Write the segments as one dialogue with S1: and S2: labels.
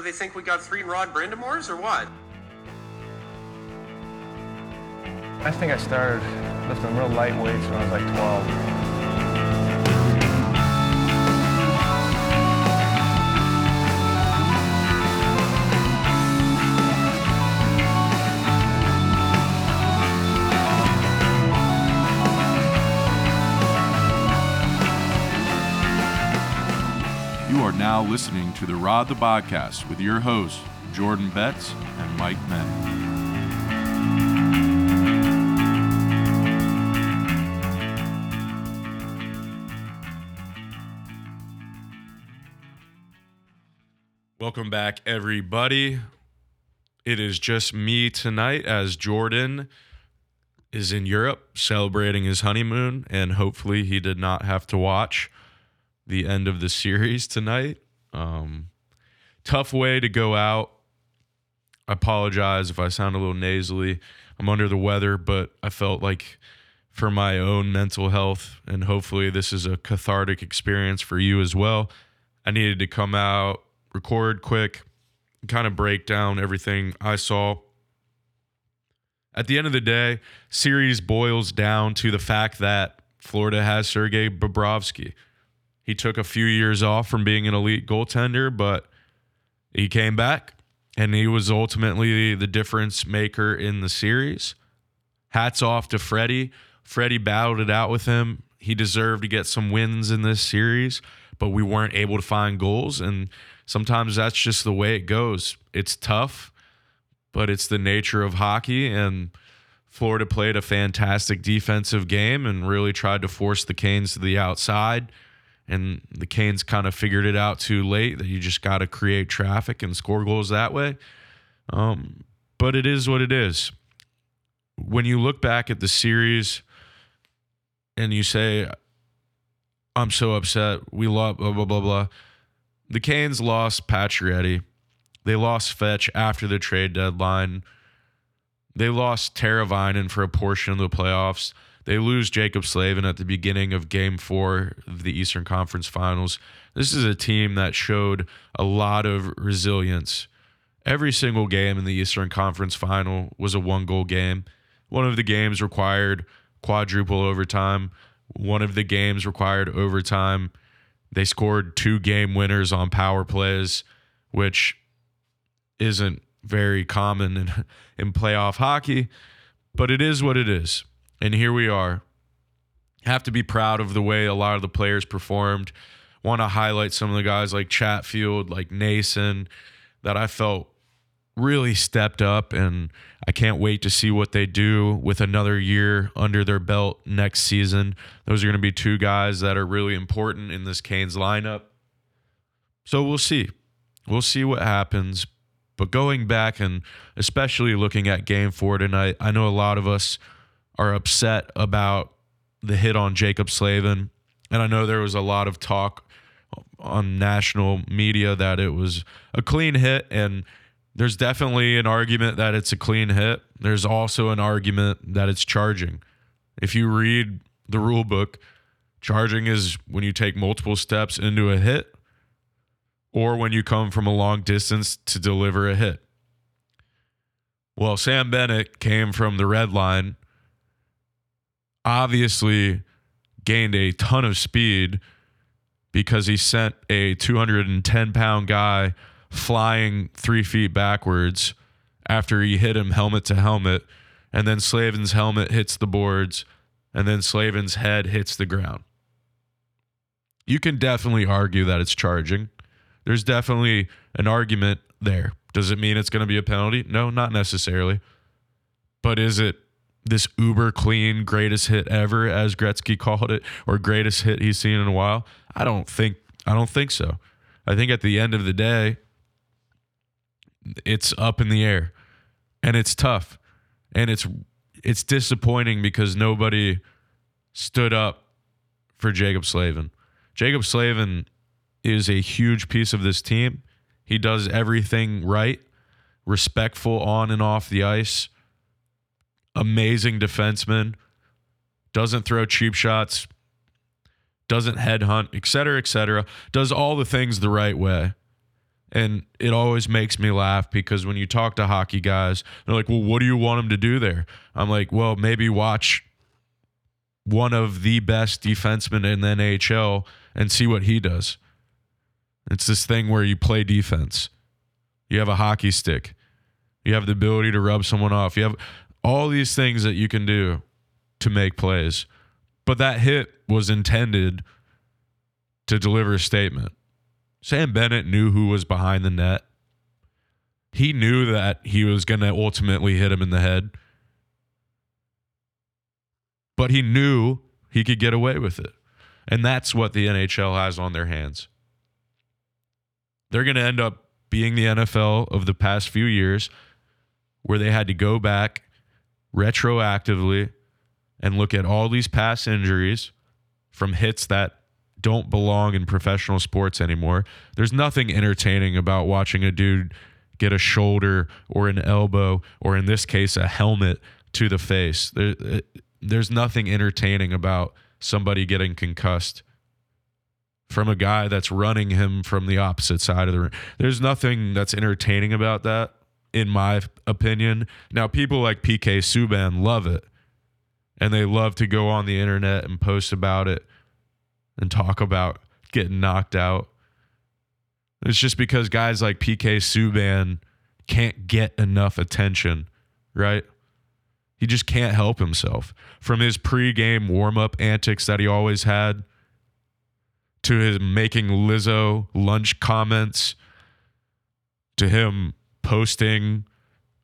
S1: What, they think we got three Rod Brind'Amours or what?
S2: I think I started lifting real light weights when I was like 12.
S3: Listening to the Rod the Podcast with your hosts, Jordan Betts and Mike Men. Welcome back, everybody. It is just me tonight as Jordan is in Europe celebrating his honeymoon, and hopefully, he did not have to watch the end of the series tonight. Um, tough way to go out. I apologize if I sound a little nasally. I'm under the weather, but I felt like for my own mental health, and hopefully, this is a cathartic experience for you as well. I needed to come out, record quick, kind of break down everything I saw. At the end of the day, series boils down to the fact that Florida has Sergei Bobrovsky. He took a few years off from being an elite goaltender, but he came back and he was ultimately the difference maker in the series. Hats off to Freddie. Freddie battled it out with him. He deserved to get some wins in this series, but we weren't able to find goals. And sometimes that's just the way it goes. It's tough, but it's the nature of hockey. And Florida played a fantastic defensive game and really tried to force the Canes to the outside and the Canes kind of figured it out too late that you just got to create traffic and score goals that way. Um, but it is what it is. When you look back at the series and you say, I'm so upset, we lost, blah, blah, blah, blah. The Canes lost Pacioretty. They lost Svech after the trade deadline. They lost Teravainen for a portion of the playoffs. They lose Jaccob Slavin at the beginning of game four of the Eastern Conference Finals. This is a team that showed a lot of resilience. Every single game in the Eastern Conference Final was a one goal game. One of the games required quadruple overtime. One of the games required overtime. They scored two game winners on power plays, which isn't very common in, in playoff hockey, but it is what it is. And here we are. Have to be proud of the way a lot of the players performed. Want to highlight some of the guys like Chatfield, like Nason, that I felt really stepped up. And I can't wait to see what they do with another year under their belt next season. Those are going to be two guys that are really important in this Canes lineup. So we'll see. We'll see what happens. But going back and especially looking at game four tonight, I know a lot of us are upset about the hit on Jaccob Slavin. And I know there was a lot of talk on national media that it was a clean hit. And there's definitely an argument that it's a clean hit. There's also an argument that it's charging. If you read the rule book, charging is when you take multiple steps into a hit or when you come from a long distance to deliver a hit. Well, Sam Bennett came from the red line obviously gained a ton of speed because he sent a 210 pound guy flying three feet backwards after he hit him helmet to helmet. And then Slavin's helmet hits the boards, and then Slavin's head hits the ground. You can definitely argue that it's charging. There's definitely an argument there. Does it mean it's going to be a penalty? No, not necessarily. But is it this uber clean greatest hit ever, as Gretzky called it, or greatest hit he's seen in a while? I don't think I don't think so. I think at the end of the day, it's up in the air. And it's tough. And it's it's disappointing because nobody stood up for Jaccob Slavin. Jaccob Slavin is a huge piece of this team. He does everything right, respectful on and off the ice amazing defenseman, doesn't throw cheap shots, doesn't headhunt, et cetera, et cetera, does all the things the right way. And it always makes me laugh because when you talk to hockey guys, they're like, well, what do you want him to do there? I'm like, well, maybe watch one of the best defensemen in the NHL and see what he does. It's this thing where you play defense. You have a hockey stick. You have the ability to rub someone off. You have all these things that you can do to make plays. But that hit was intended to deliver a statement. Sam Bennett knew who was behind the net. He knew that he was going to ultimately hit him in the head. But he knew he could get away with it. And that's what the NHL has on their hands. They're going to end up being the NFL of the past few years where they had to go back retroactively and look at all these past injuries from hits that don't belong in professional sports anymore. There's nothing entertaining about watching a dude get a shoulder or an elbow or in this case a helmet to the face. There, uh, there's nothing entertaining about somebody getting concussed from a guy that's running him from the opposite side of the ring. There's nothing that's entertaining about that in my opinion. Now people like PK Subban love it and they love to go on the internet and post about it and talk about getting knocked out. It's just because guys like PK Subban can't get enough attention, right? He just can't help himself. From his pregame warm up antics that he always had to his making Lizzo lunch comments to him posting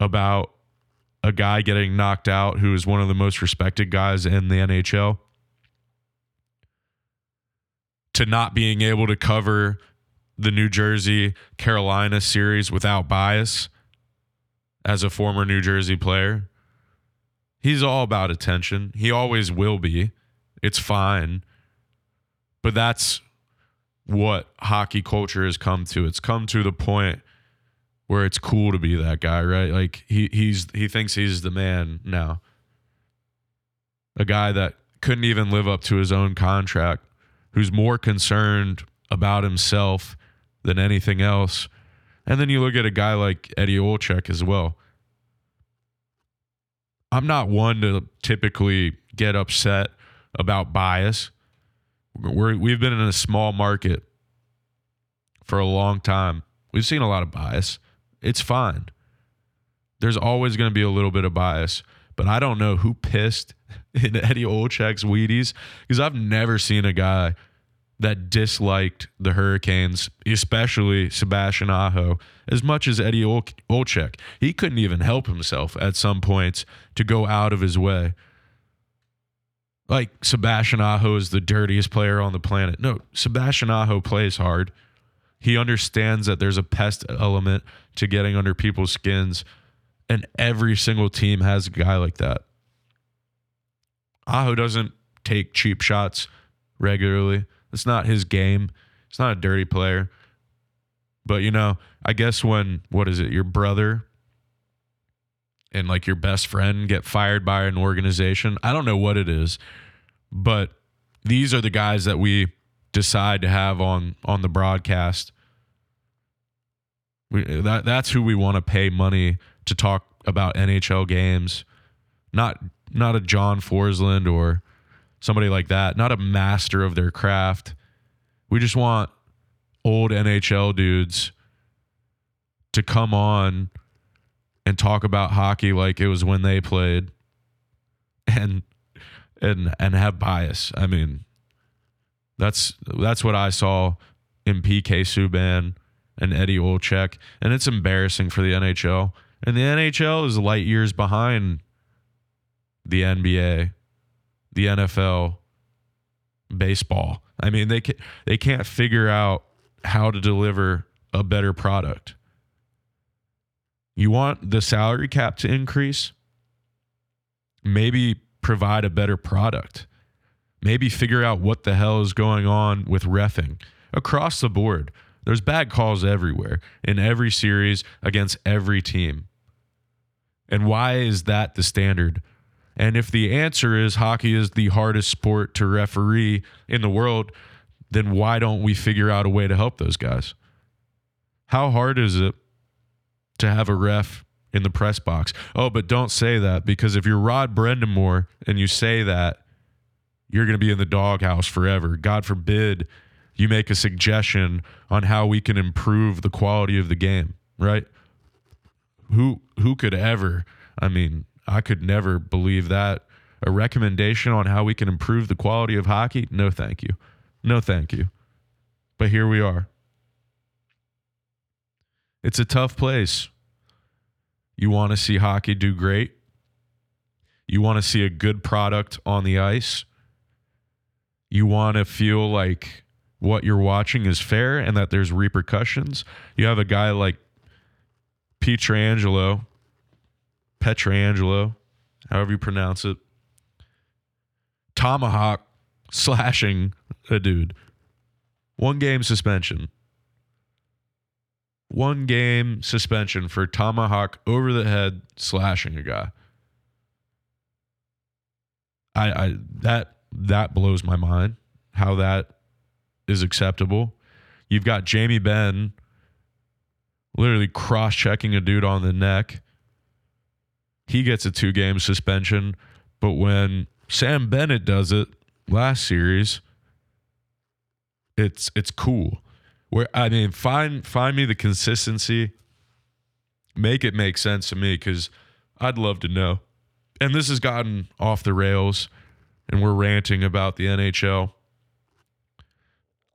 S3: about a guy getting knocked out who is one of the most respected guys in the NHL to not being able to cover the New Jersey Carolina series without bias as a former New Jersey player. He's all about attention. He always will be. It's fine. But that's what hockey culture has come to. It's come to the point where it's cool to be that guy, right? Like he he's he thinks he's the man now. A guy that couldn't even live up to his own contract, who's more concerned about himself than anything else. And then you look at a guy like Eddie Olczyk as well. I'm not one to typically get upset about bias. We're, we've been in a small market for a long time. We've seen a lot of bias. It's fine. There's always going to be a little bit of bias, but I don't know who pissed in Eddie Olczyk's Wheaties because I've never seen a guy that disliked the Hurricanes, especially Sebastian Aho, as much as Eddie Ol- Olczyk. He couldn't even help himself at some points to go out of his way. Like Sebastian Aho is the dirtiest player on the planet. No, Sebastian Aho plays hard. He understands that there's a pest element to getting under people's skins, and every single team has a guy like that. Aho doesn't take cheap shots regularly. It's not his game. He's not a dirty player. But you know, I guess when what is it, your brother and like your best friend get fired by an organization, I don't know what it is, but these are the guys that we decide to have on on the broadcast. We, that that's who we want to pay money to talk about NHL games, not not a John Forslund or somebody like that, not a master of their craft. We just want old NHL dudes to come on and talk about hockey like it was when they played and and and have bias. I mean, that's that's what I saw in PK Subban and Eddie Olczyk, and it's embarrassing for the NHL. And the NHL is light years behind the NBA, the NFL, baseball. I mean, they can, they can't figure out how to deliver a better product. You want the salary cap to increase? Maybe provide a better product. Maybe figure out what the hell is going on with refing across the board. There's bad calls everywhere in every series against every team. And why is that the standard? And if the answer is hockey is the hardest sport to referee in the world, then why don't we figure out a way to help those guys? How hard is it to have a ref in the press box? Oh, but don't say that because if you're Rod Brind'Amour and you say that, you're going to be in the doghouse forever. God forbid you make a suggestion on how we can improve the quality of the game, right? Who who could ever? I mean, I could never believe that. A recommendation on how we can improve the quality of hockey? No, thank you. No, thank you. But here we are. It's a tough place. You want to see hockey do great. You want to see a good product on the ice. You want to feel like what you're watching is fair and that there's repercussions. You have a guy like Pietrangelo, Petrangelo, however you pronounce it, tomahawk slashing a dude. One game suspension. One game suspension for tomahawk over the head slashing a guy. I, I that that blows my mind how that is acceptable. You've got Jamie Benn literally cross checking a dude on the neck. He gets a two game suspension. But when Sam Bennett does it last series, it's it's cool. Where I mean, find find me the consistency. Make it make sense to me because I'd love to know. And this has gotten off the rails, and we're ranting about the NHL.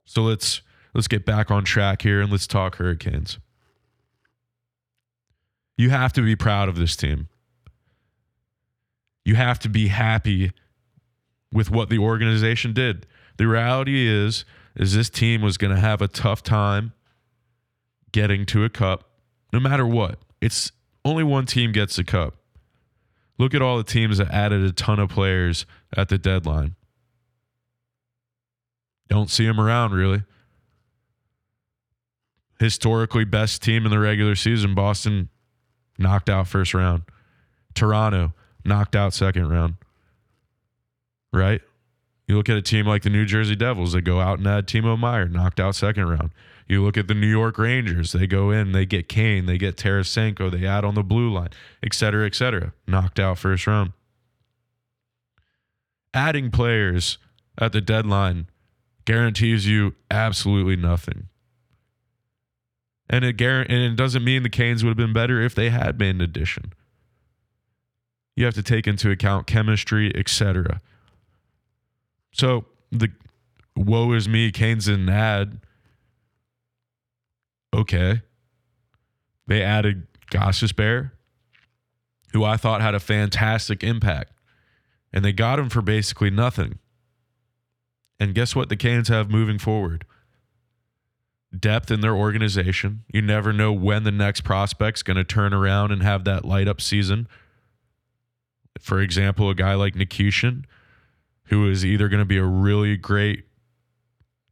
S3: So let's let's get back on track here and let's talk Hurricanes. You have to be proud of this team. You have to be happy with what the organization did. The reality is is this team was going to have a tough time getting to a cup no matter what. It's only one team gets a cup. Look at all the teams that added a ton of players at the deadline. Don't see them around really. Historically best team in the regular season, Boston knocked out first round. Toronto knocked out second round. Right? You look at a team like the New Jersey Devils, that go out and add Timo Meier, knocked out second round. You look at the New York Rangers, they go in, they get Kane, they get Tarasenko, they add on the blue line, et cetera, et cetera. Knocked out first round. Adding players at the deadline guarantees you absolutely nothing. And it, guar- and it doesn't mean the Canes would have been better if they had made an addition. You have to take into account chemistry, etc. So the woe is me, Canes didn't add. Okay. They added Gostisbehere, who I thought had a fantastic impact. And they got him for basically nothing. And guess what the Canes have moving forward? Depth in their organization. You never know when the next prospect's going to turn around and have that light up season. For example, a guy like Nikishin, who is either going to be a really great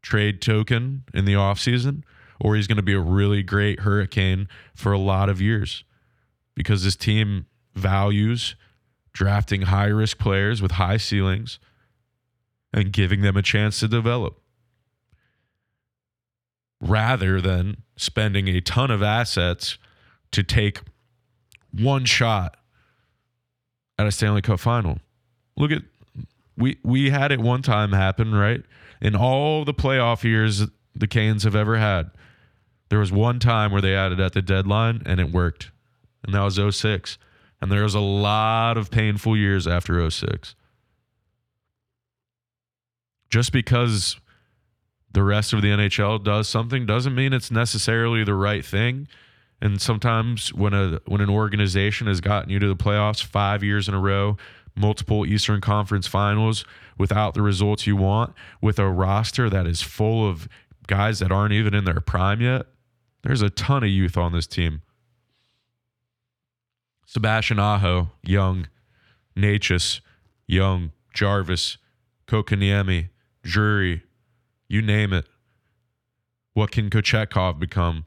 S3: trade token in the offseason or he's going to be a really great hurricane for a lot of years because this team values drafting high risk players with high ceilings and giving them a chance to develop rather than spending a ton of assets to take one shot at a Stanley Cup final. Look at we we had it one time happen, right? In all the playoff years the Canes have ever had, there was one time where they added at the deadline and it worked. And that was 06. And there was a lot of painful years after 06 just because the rest of the NHL does something doesn't mean it's necessarily the right thing. And sometimes when a when an organization has gotten you to the playoffs 5 years in a row, multiple Eastern Conference finals without the results you want, with a roster that is full of guys that aren't even in their prime yet, there's a ton of youth on this team. Sebastian Aho, young. Necas, young. Jarvis, Kotkaniemi, Drury, you name it. What can Kochetkov become?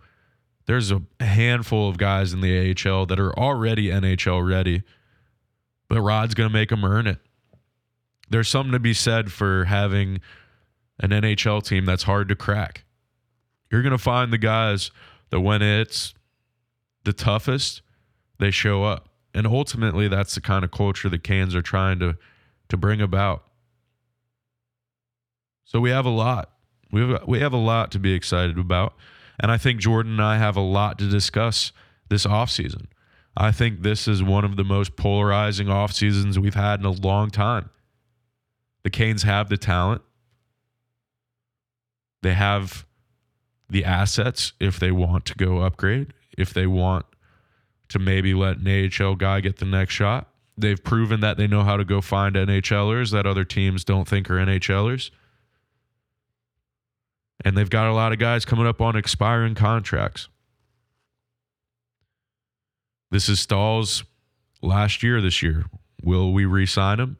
S3: There's a handful of guys in the AHL that are already NHL ready, but Rod's going to make them earn it. There's something to be said for having an NHL team that's hard to crack. You're going to find the guys that when it's the toughest, they show up. And ultimately, that's the kind of culture the Canes are trying to, to bring about. So we have a lot. We have, we have a lot to be excited about. And I think Jordan and I have a lot to discuss this offseason. I think this is one of the most polarizing off seasons we've had in a long time. The Canes have the talent. They have the assets if they want to go upgrade, if they want to maybe let an AHL guy get the next shot. They've proven that they know how to go find NHLers that other teams don't think are NHLers. And they've got a lot of guys coming up on expiring contracts. This is Staal's last year this year. Will we re sign him?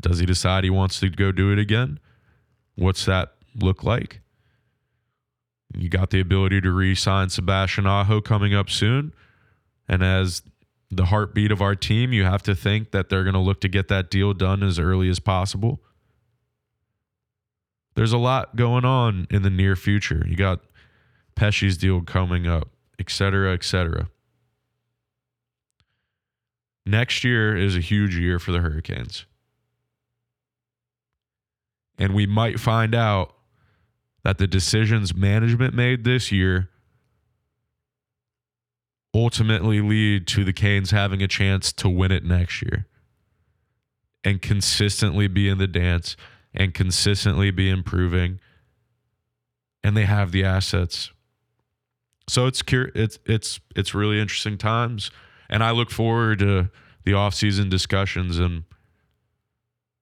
S3: Does he decide he wants to go do it again? What's that look like? You got the ability to re sign Sebastian Aho coming up soon. And as the heartbeat of our team, you have to think that they're going to look to get that deal done as early as possible. There's a lot going on in the near future. You got Pesce's deal coming up, et cetera, et cetera. Next year is a huge year for the Hurricanes. And we might find out that the decisions management made this year ultimately lead to the Canes having a chance to win it next year and consistently be in the dance and consistently be improving. And they have the assets. So it's it's it's it's really interesting times. And I look forward to the off-season discussions. And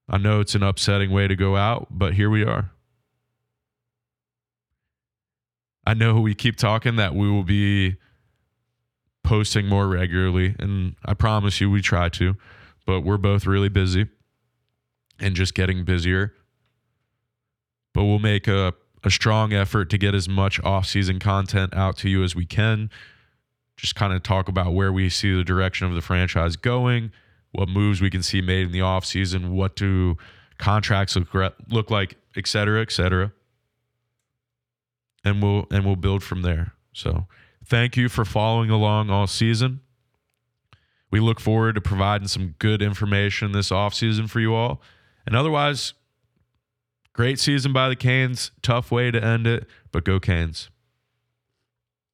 S3: I know it's an upsetting way to go out but here we are I know we keep talking that we will be posting more regularly, and I promise you we try to, but we're both really busy and just getting busier. But we'll make a, a strong effort to get as much off-season content out to you as we can. Just kind of talk about where we see the direction of the franchise going, what moves we can see made in the off-season, what do contracts look, look like, et cetera, et cetera. And we'll and we'll build from there. So Thank you for following along all season. We look forward to providing some good information this offseason for you all. And otherwise, great season by the Canes. Tough way to end it, but go Canes.